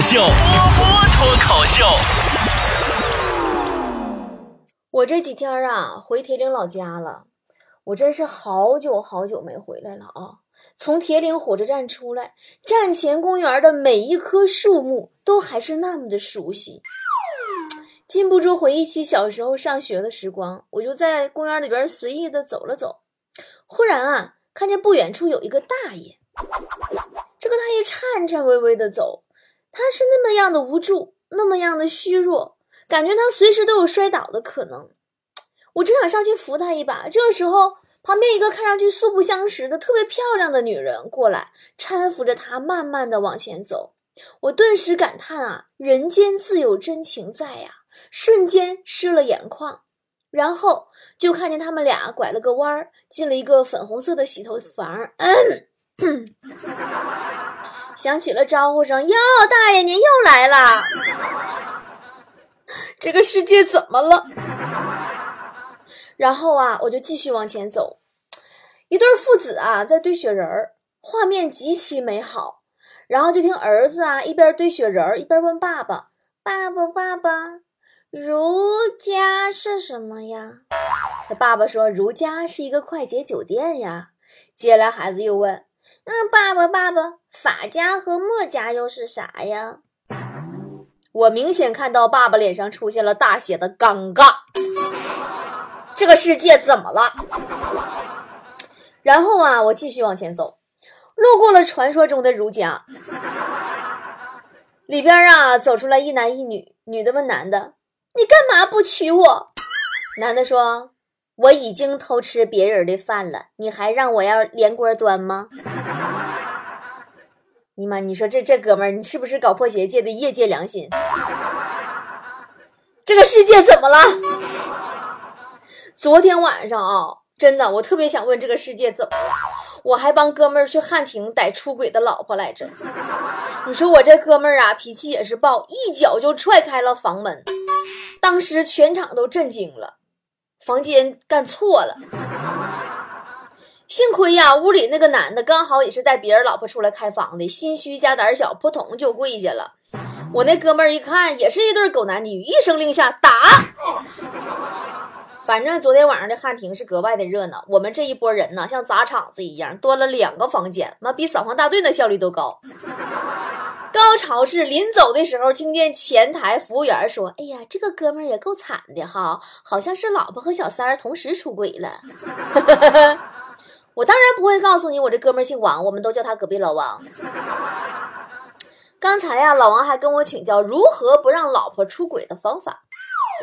口秀，波波脱口秀。我这几天啊，回铁岭老家了，我真是好久好久没回来了啊！从铁岭火车站出来，站前公园的每一棵树木都还是那么的熟悉，禁不住回忆起小时候上学的时光。我就在公园里边随意的走了走，忽然啊，看见不远处有一个大爷，这个大爷颤颤巍巍的走，他是那么样的无助，那么样的虚弱。感觉他随时都有摔倒的可能，我正想上去扶他一把，这个时候，旁边一个看上去素不相识的特别漂亮的女人过来，搀扶着他慢慢的往前走。我顿时感叹啊，人间自有真情在呀！瞬间湿了眼眶，然后就看见他们俩拐了个弯儿，进了一个粉红色的洗头房。响起了招呼声：“哟，大爷您又来了。”这个世界怎么了？然后啊，我就继续往前走，一对父子啊在堆雪人儿，画面极其美好。然后就听儿子啊一边堆雪人儿，一边问爸爸：“爸爸，爸爸，如家是什么呀？”他爸爸说：“如家是一个快捷酒店呀。”接下来孩子又问：“嗯，爸爸，爸爸，法家和墨家又是啥呀？”我明显看到爸爸脸上出现了大写的尴尬，这个世界怎么了？然后啊，我继续往前走，路过了传说中的儒家，里边啊走出来一男一女，女的问男的：“你干嘛不娶我？”男的说：“我已经偷吃别人的饭了，你还让我要连锅端吗？”你妈，你说这这哥们儿，你是不是搞破鞋界的业界良心？这个世界怎么了？昨天晚上啊，真的，我特别想问这个世界怎么了？我还帮哥们儿去汉庭逮出轨的老婆来着。你说我这哥们儿啊，脾气也是爆，一脚就踹开了房门，当时全场都震惊了，房间干错了。幸亏呀，屋里那个男的刚好也是带别人老婆出来开房的，心虚加胆小，扑通就跪下了。我那哥们儿一看，也是一对狗男女，一声令下，打。反正昨天晚上的汉庭是格外的热闹，我们这一波人呢，像砸场子一样，端了两个房间，妈比扫黄大队的效率都高。高潮是临走的时候，听见前台服务员说：“哎呀，这个哥们儿也够惨的哈，好像是老婆和小三儿同时出轨了。” 我当然不会告诉你，我这哥们儿姓王，我们都叫他隔壁老王。刚才呀，老王还跟我请教如何不让老婆出轨的方法，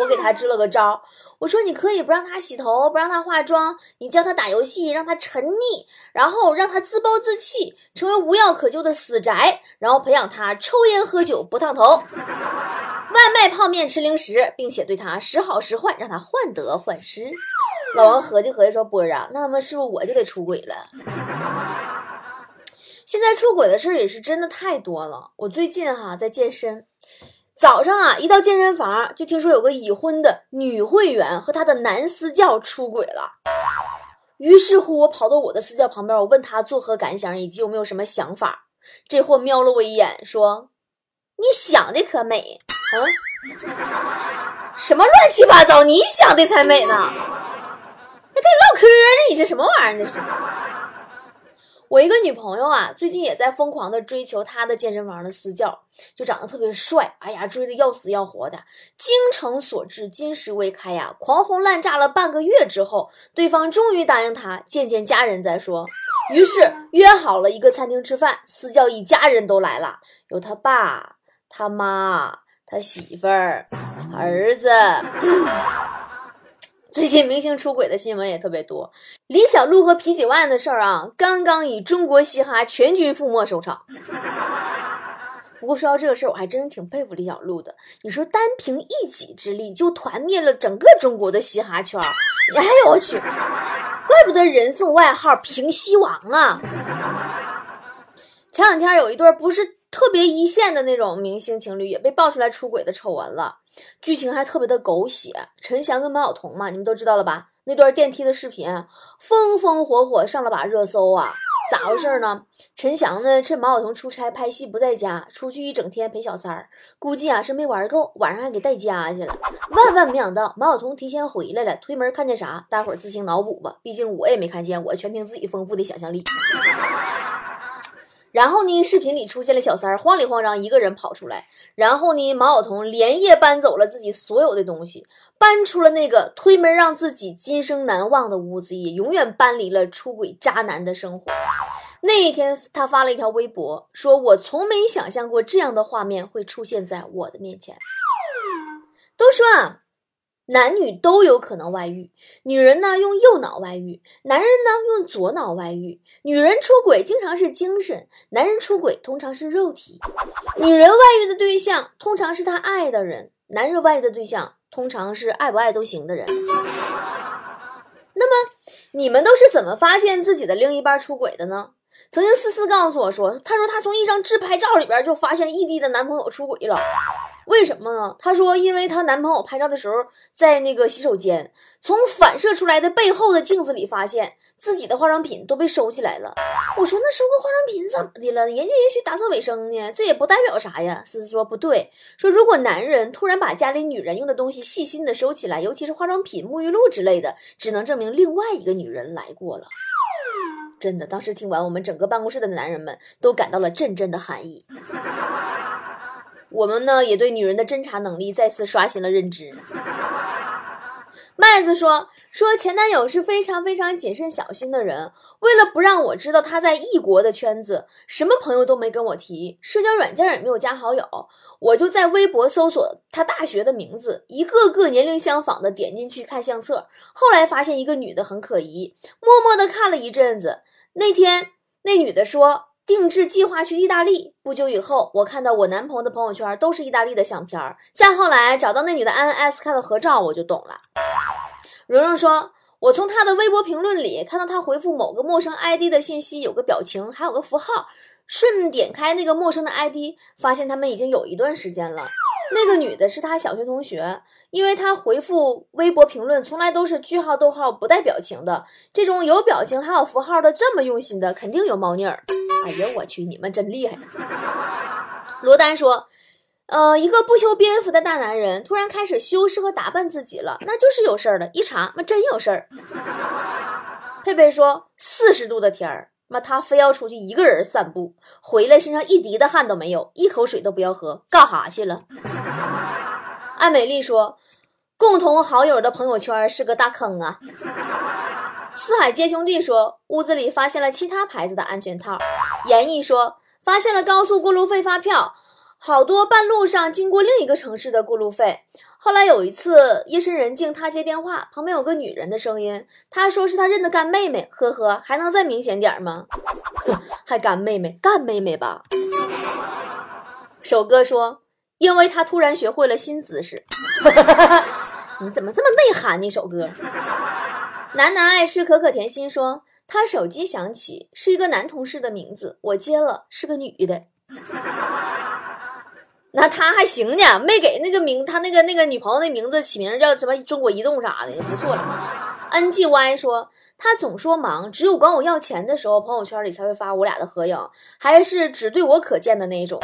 我给他支了个招。我说你可以不让他洗头，不让他化妆，你教他打游戏，让他沉溺，然后让他自暴自弃，成为无药可救的死宅，然后培养他抽烟喝酒不烫头，外卖泡面吃零食，并且对他时好时坏，让他患得患失。老王合计合计说：“波儿啊，那么是不是我就得出轨了？现在出轨的事儿也是真的太多了。我最近哈在健身，早上啊一到健身房就听说有个已婚的女会员和她的男私教出轨了。于是乎，我跑到我的私教旁边，我问他作何感想，以及有没有什么想法。这货瞄了我一眼，说：‘你想的可美，嗯，什么乱七八糟？你想的才美呢。’”还跟你唠嗑呢？你这什么玩意儿？这是我一个女朋友啊，最近也在疯狂的追求她的健身房的私教，就长得特别帅，哎呀，追的要死要活的。精诚所至，金石为开呀！狂轰滥炸了半个月之后，对方终于答应他见见家人再说。于是约好了一个餐厅吃饭，私教一家人都来了，有他爸、他妈、他媳妇儿、儿子。最近明星出轨的新闻也特别多，李小璐和皮几万的事儿啊，刚刚以中国嘻哈全军覆没收场。不过说到这个事儿，我还真是挺佩服李小璐的。你说单凭一己之力就团灭了整个中国的嘻哈圈，哎呦我去，怪不得人送外号“平西王”啊。前两天有一对不是。特别一线的那种明星情侣也被爆出来出轨的丑闻了，剧情还特别的狗血。陈翔跟马晓彤嘛，你们都知道了吧？那段电梯的视频风风火火上了把热搜啊！咋回事呢？陈翔呢，趁马晓彤出差拍戏不在家，出去一整天陪小三儿，估计啊是没玩够，晚上还给带家去了。万万没想到，马晓彤提前回来了，推门看见啥？大伙自行脑补吧，毕竟我也没看见，我全凭自己丰富的想象力。然后呢，视频里出现了小三儿慌里慌张一个人跑出来。然后呢，马晓彤连夜搬走了自己所有的东西，搬出了那个推门让自己今生难忘的屋子，也永远搬离了出轨渣男的生活。那一天，他发了一条微博，说：“我从没想象过这样的画面会出现在我的面前。”都说啊。男女都有可能外遇，女人呢用右脑外遇，男人呢用左脑外遇。女人出轨经常是精神，男人出轨通常是肉体。女人外遇的对象通常是她爱的人，男人外遇的对象通常是爱不爱都行的人。那么你们都是怎么发现自己的另一半出轨的呢？曾经思思告诉我说，她说她从一张自拍照里边就发现异地的男朋友出轨了。为什么呢？她说，因为她男朋友拍照的时候在那个洗手间，从反射出来的背后的镜子里发现自己的化妆品都被收起来了。我说，那收个化妆品怎么的了？人家也许打扫卫生呢，这也不代表啥呀。思思说不对，说如果男人突然把家里女人用的东西细心的收起来，尤其是化妆品、沐浴露之类的，只能证明另外一个女人来过了。真的，当时听完，我们整个办公室的男人们都感到了阵阵的寒意。我们呢也对女人的侦查能力再次刷新了认知。麦子说说前男友是非常非常谨慎小心的人，为了不让我知道他在异国的圈子，什么朋友都没跟我提，社交软件也没有加好友，我就在微博搜索他大学的名字，一个个年龄相仿的点进去看相册，后来发现一个女的很可疑，默默的看了一阵子。那天那女的说。定制计划去意大利。不久以后，我看到我男朋友的朋友圈都是意大利的相片。再后来找到那女的 INS 看到合照，我就懂了。蓉蓉说，我从她的微博评论里看到她回复某个陌生 ID 的信息，有个表情，还有个符号。顺点开那个陌生的 ID，发现他们已经有一段时间了。那个女的是他小学同学，因为他回复微博评论从来都是句号逗号不带表情的，这种有表情还有符号的这么用心的，肯定有猫腻儿。哎呀，我去，你们真厉害！罗丹说：“呃，一个不修边幅的大男人突然开始修饰和打扮自己了，那就是有事儿了。一查，那真有事儿。”佩佩说：“四十度的天儿。”妈，他非要出去一个人散步，回来身上一滴的汗都没有，一口水都不要喝，干哈去了？艾美丽说：“共同好友的朋友圈是个大坑啊。”四海皆兄弟说：“屋子里发现了其他牌子的安全套。”严毅说：“发现了高速过路费发票。”好多半路上经过另一个城市的过路费。后来有一次夜深人静，他接电话，旁边有个女人的声音，他说是他认的干妹妹。呵呵，还能再明显点吗？还干妹妹，干妹妹吧。首哥说，因为他突然学会了新姿势。你怎么这么内涵呢？首哥。男男爱吃可可甜心说，他手机响起，是一个男同事的名字，我接了，是个女的。那他还行呢，没给那个名，他那个那个女朋友那名字起名叫什么中国移动啥的，也不错了。N G Y 说他总说忙，只有管我要钱的时候，朋友圈里才会发我俩的合影，还是只对我可见的那种。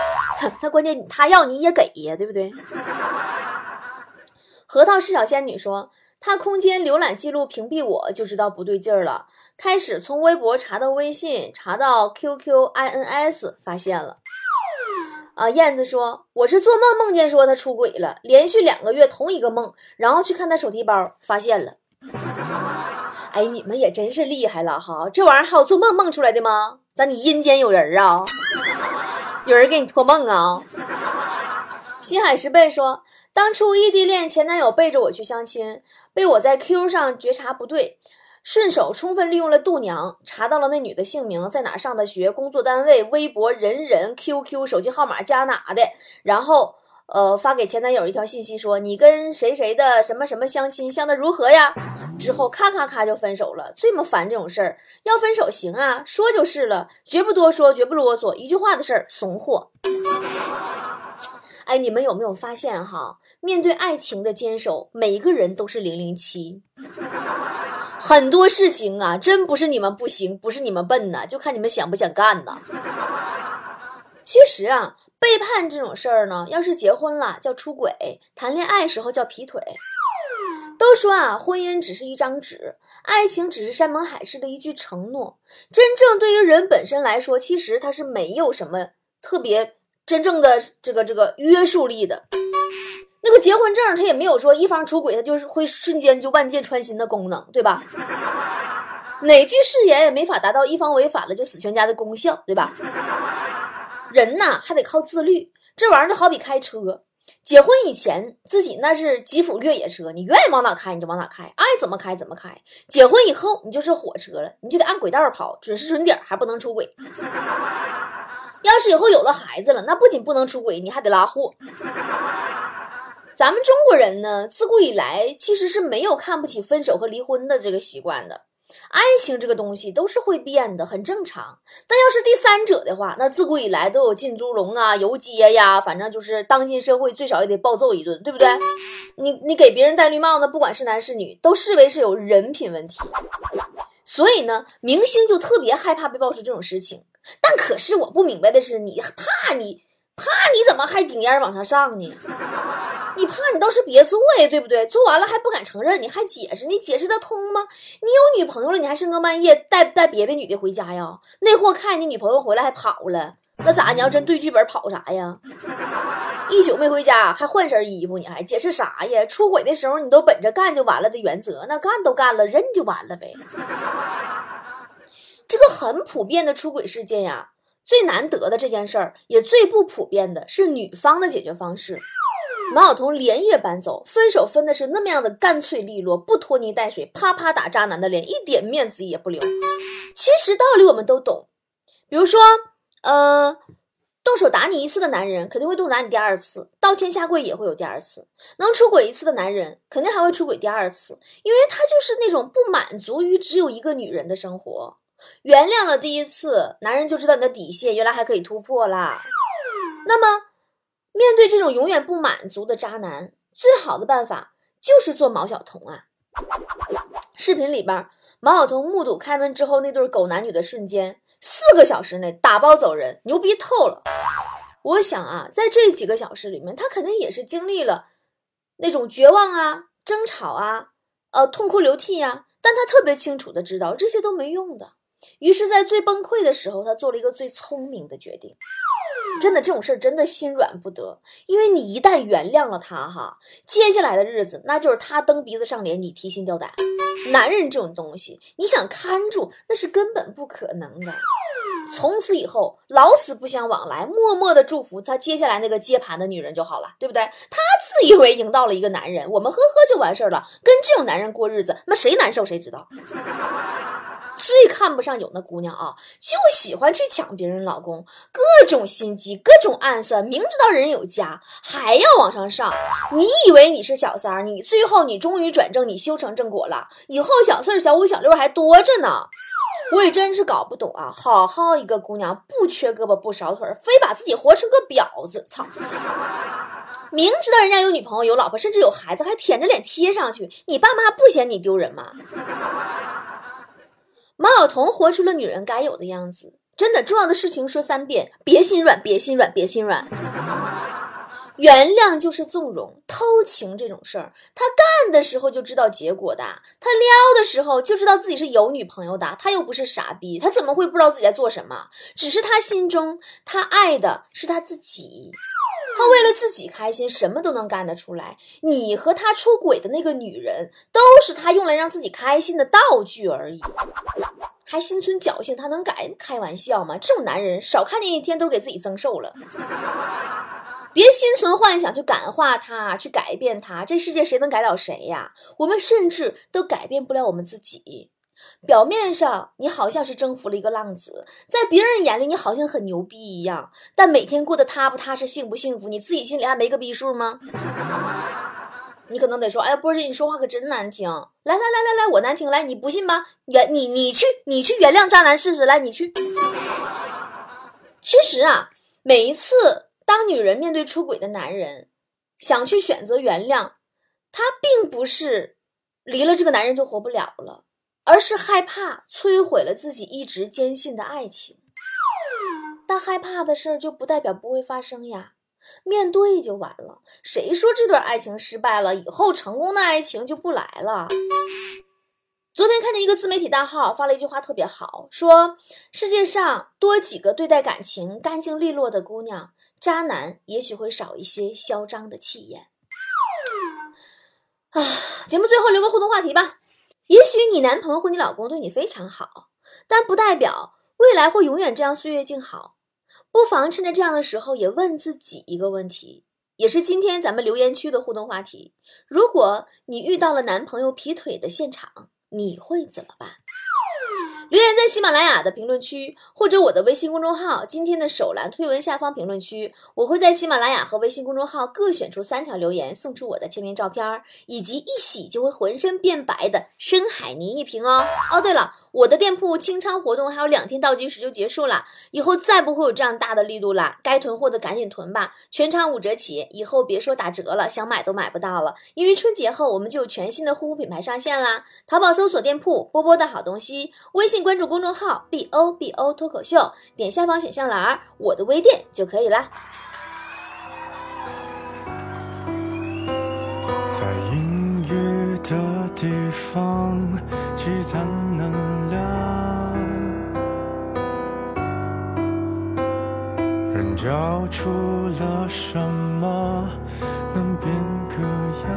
他关键他要你也给呀，对不对？核桃是小仙女说他空间浏览记录屏蔽我就知道不对劲儿了，开始从微博查到微信，查到 Q Q I N S，发现了。啊，燕子说：“我是做梦梦见说他出轨了，连续两个月同一个梦，然后去看他手提包，发现了。哎，你们也真是厉害了哈！这玩意儿还有做梦梦出来的吗？咋你阴间有人啊？有人给你托梦啊？”心海石贝说：“当初异地恋前男友背着我去相亲，被我在 Q 上觉察不对。”顺手充分利用了度娘，查到了那女的姓名，在哪上的学，工作单位、微博、人人、QQ、手机号码加哪的，然后呃发给前男友一条信息，说你跟谁谁的什么什么相亲，相的如何呀？之后咔咔咔就分手了。最么烦这种事儿，要分手行啊，说就是了，绝不多说，绝不啰嗦，一句话的事儿，怂货。哎，你们有没有发现哈？面对爱情的坚守，每一个人都是零零七。很多事情啊，真不是你们不行，不是你们笨呐，就看你们想不想干呐。其实啊，背叛这种事儿呢，要是结婚了叫出轨，谈恋爱时候叫劈腿。都说啊，婚姻只是一张纸，爱情只是山盟海誓的一句承诺。真正对于人本身来说，其实它是没有什么特别真正的这个这个约束力的。那个结婚证，它也没有说一方出轨，它就是会瞬间就万箭穿心的功能，对吧？哪句誓言也没法达到一方违反了就死全家的功效，对吧？人呐，还得靠自律。这玩意儿就好比开车。结婚以前，自己那是吉普越野车，你愿意往哪开你就往哪开，爱怎么开怎么开。结婚以后，你就是火车了，你就得按轨道跑，准时准点，还不能出轨。要是以后有了孩子了，那不仅不能出轨，你还得拉货。咱们中国人呢，自古以来其实是没有看不起分手和离婚的这个习惯的。爱情这个东西都是会变的，很正常。但要是第三者的话，那自古以来都有进猪笼啊、游街呀，反正就是当今社会最少也得暴揍一顿，对不对？你你给别人戴绿帽子，不管是男是女，都视为是有人品问题。所以呢，明星就特别害怕被爆出这种事情。但可是我不明白的是，你怕你怕你怎么还顶烟往上上呢？你怕你倒是别做呀，对不对？做完了还不敢承认，你还解释，你解释得通吗？你有女朋友了，你还深更半夜带带别的女的回家呀？那货看你女朋友回来还跑了，那咋？你要真对剧本跑啥呀？一宿没回家还换身衣服，你还解释啥呀？出轨的时候你都本着干就完了的原则，那干都干了，认就完了呗。这个很普遍的出轨事件呀，最难得的这件事儿，也最不普遍的是女方的解决方式。马晓彤连夜搬走，分手分的是那么样的干脆利落，不拖泥带水，啪啪打渣男的脸，一点面子也不留。其实道理我们都懂，比如说，呃，动手打你一次的男人，肯定会动打你第二次；道歉下跪也会有第二次。能出轨一次的男人，肯定还会出轨第二次，因为他就是那种不满足于只有一个女人的生活。原谅了第一次，男人就知道你的底线，原来还可以突破啦。那么。面对这种永远不满足的渣男，最好的办法就是做毛晓彤啊！视频里边，毛晓彤目睹开门之后那对狗男女的瞬间，四个小时内打包走人，牛逼透了！我想啊，在这几个小时里面，他肯定也是经历了那种绝望啊、争吵啊、呃痛哭流涕呀，但他特别清楚的知道这些都没用的，于是，在最崩溃的时候，他做了一个最聪明的决定。真的这种事儿真的心软不得，因为你一旦原谅了他哈，接下来的日子那就是他蹬鼻子上脸，你提心吊胆。男人这种东西，你想看住那是根本不可能的。从此以后老死不相往来，默默的祝福他接下来那个接盘的女人就好了，对不对？他自以为赢到了一个男人，我们呵呵就完事儿了。跟这种男人过日子，那谁难受谁知道。最看不上有那姑娘啊，就喜欢去抢别人老公，各种心机，各种暗算，明知道人有家还要往上上。你以为你是小三儿，你最后你终于转正，你修成正果了，以后小四、小五、小六还多着呢。我也真是搞不懂啊，好好一个姑娘，不缺胳膊不少腿，非把自己活成个婊子，操！明知道人家有女朋友、有老婆，甚至有孩子，还舔着脸贴上去，你爸妈不嫌你丢人吗？毛晓彤活出了女人该有的样子，真的重要的事情说三遍，别心软，别心软，别心软。原谅就是纵容，偷情这种事儿，他干的时候就知道结果的，他撩的时候就知道自己是有女朋友的，他又不是傻逼，他怎么会不知道自己在做什么？只是他心中他爱的是他自己，他为了自己开心，什么都能干得出来。你和他出轨的那个女人，都是他用来让自己开心的道具而已，还心存侥幸，他能改？开玩笑吗？这种男人少看见一天都给自己增寿了。别心存幻想去感化他，去改变他。这世界谁能改了谁呀？我们甚至都改变不了我们自己。表面上你好像是征服了一个浪子，在别人眼里你好像很牛逼一样，但每天过得踏不踏实、幸不幸福，你自己心里还没个逼数吗？你可能得说，哎，波姐，你说话可真难听。来来来来来，我难听，来，你不信吗？原你你去你去原谅渣男试试，来，你去。其实啊，每一次。当女人面对出轨的男人，想去选择原谅，她并不是离了这个男人就活不了了，而是害怕摧毁了自己一直坚信的爱情。但害怕的事儿就不代表不会发生呀，面对就完了。谁说这段爱情失败了以后成功的爱情就不来了？昨天看见一个自媒体大号发了一句话特别好，说世界上多几个对待感情干净利落的姑娘，渣男也许会少一些嚣张的气焰。啊，节目最后留个互动话题吧。也许你男朋友或你老公对你非常好，但不代表未来会永远这样岁月静好。不妨趁着这样的时候，也问自己一个问题，也是今天咱们留言区的互动话题：如果你遇到了男朋友劈腿的现场。你会怎么办？留言在喜马拉雅的评论区，或者我的微信公众号今天的首栏推文下方评论区，我会在喜马拉雅和微信公众号各选出三条留言，送出我的签名照片，以及一洗就会浑身变白的深海泥一瓶哦。哦，对了。我的店铺清仓活动还有两天倒计时就结束了，以后再不会有这样大的力度了。该囤货的赶紧囤吧，全场五折起，以后别说打折了，想买都买不到了。因为春节后我们就有全新的护肤品牌上线啦。淘宝搜索店铺波波的好东西，微信关注公众号 B O B O 脱口秀，点下方选项栏我的微店就可以啦。在阴雨的地方积攒能人交出了什么能变个样？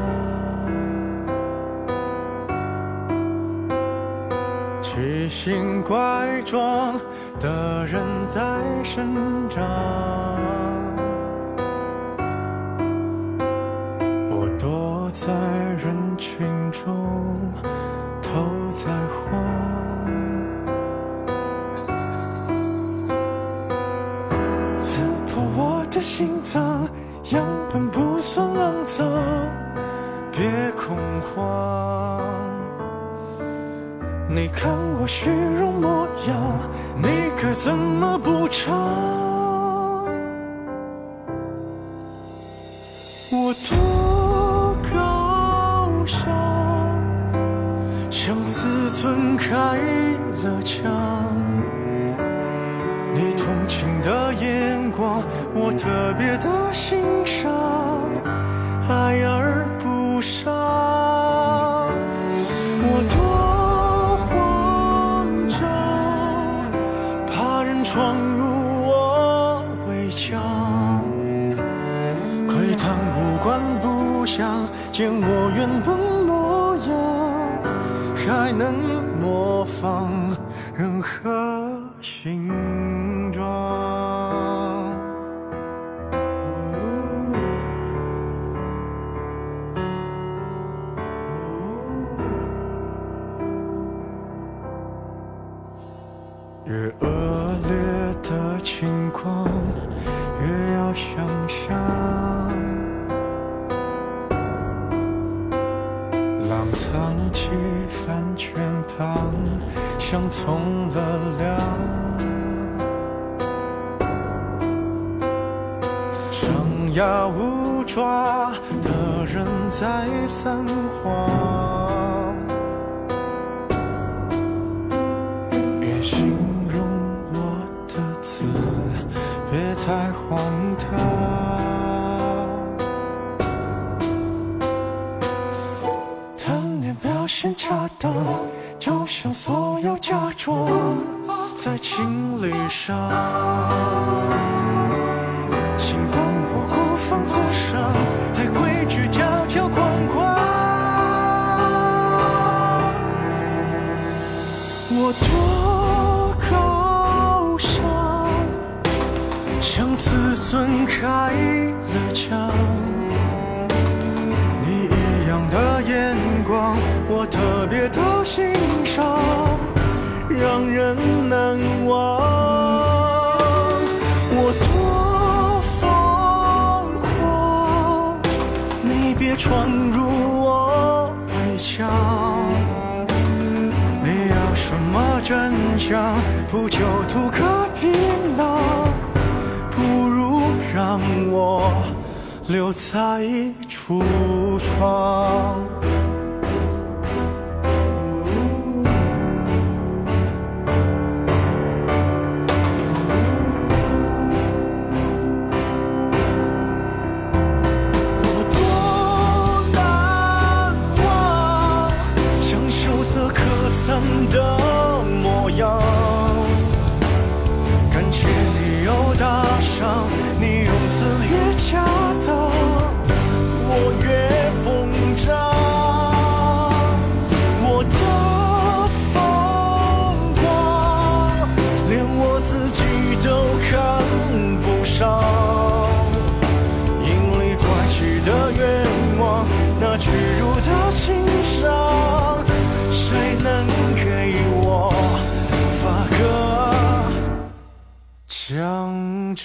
奇形怪状的人在生长，我躲在人群中，偷在晃。的心脏样本不算肮脏，别恐慌。你看我虚荣模样，你该怎么补偿？你同情的眼光，我特别的欣赏，爱而越恶劣的情况，越要想象。浪藏起帆圈旁，像从了凉。张牙舞爪的人在散谎。太荒唐，贪恋表现恰当，就像所有假装在情理上。请当我孤芳自赏，还规矩自尊开了枪，你异样的眼光，我特别的欣赏，让人难忘。我多疯狂，你别闯入我围墙。你要什么真相？不就图个皮我留在橱窗。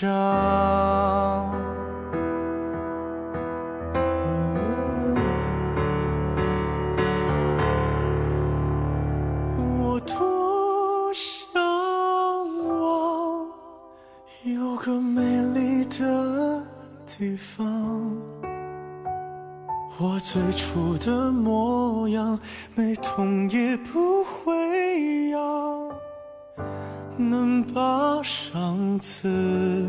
张我多向往有个美丽的地方，我最初的模样，没痛也不会痒，能把上次。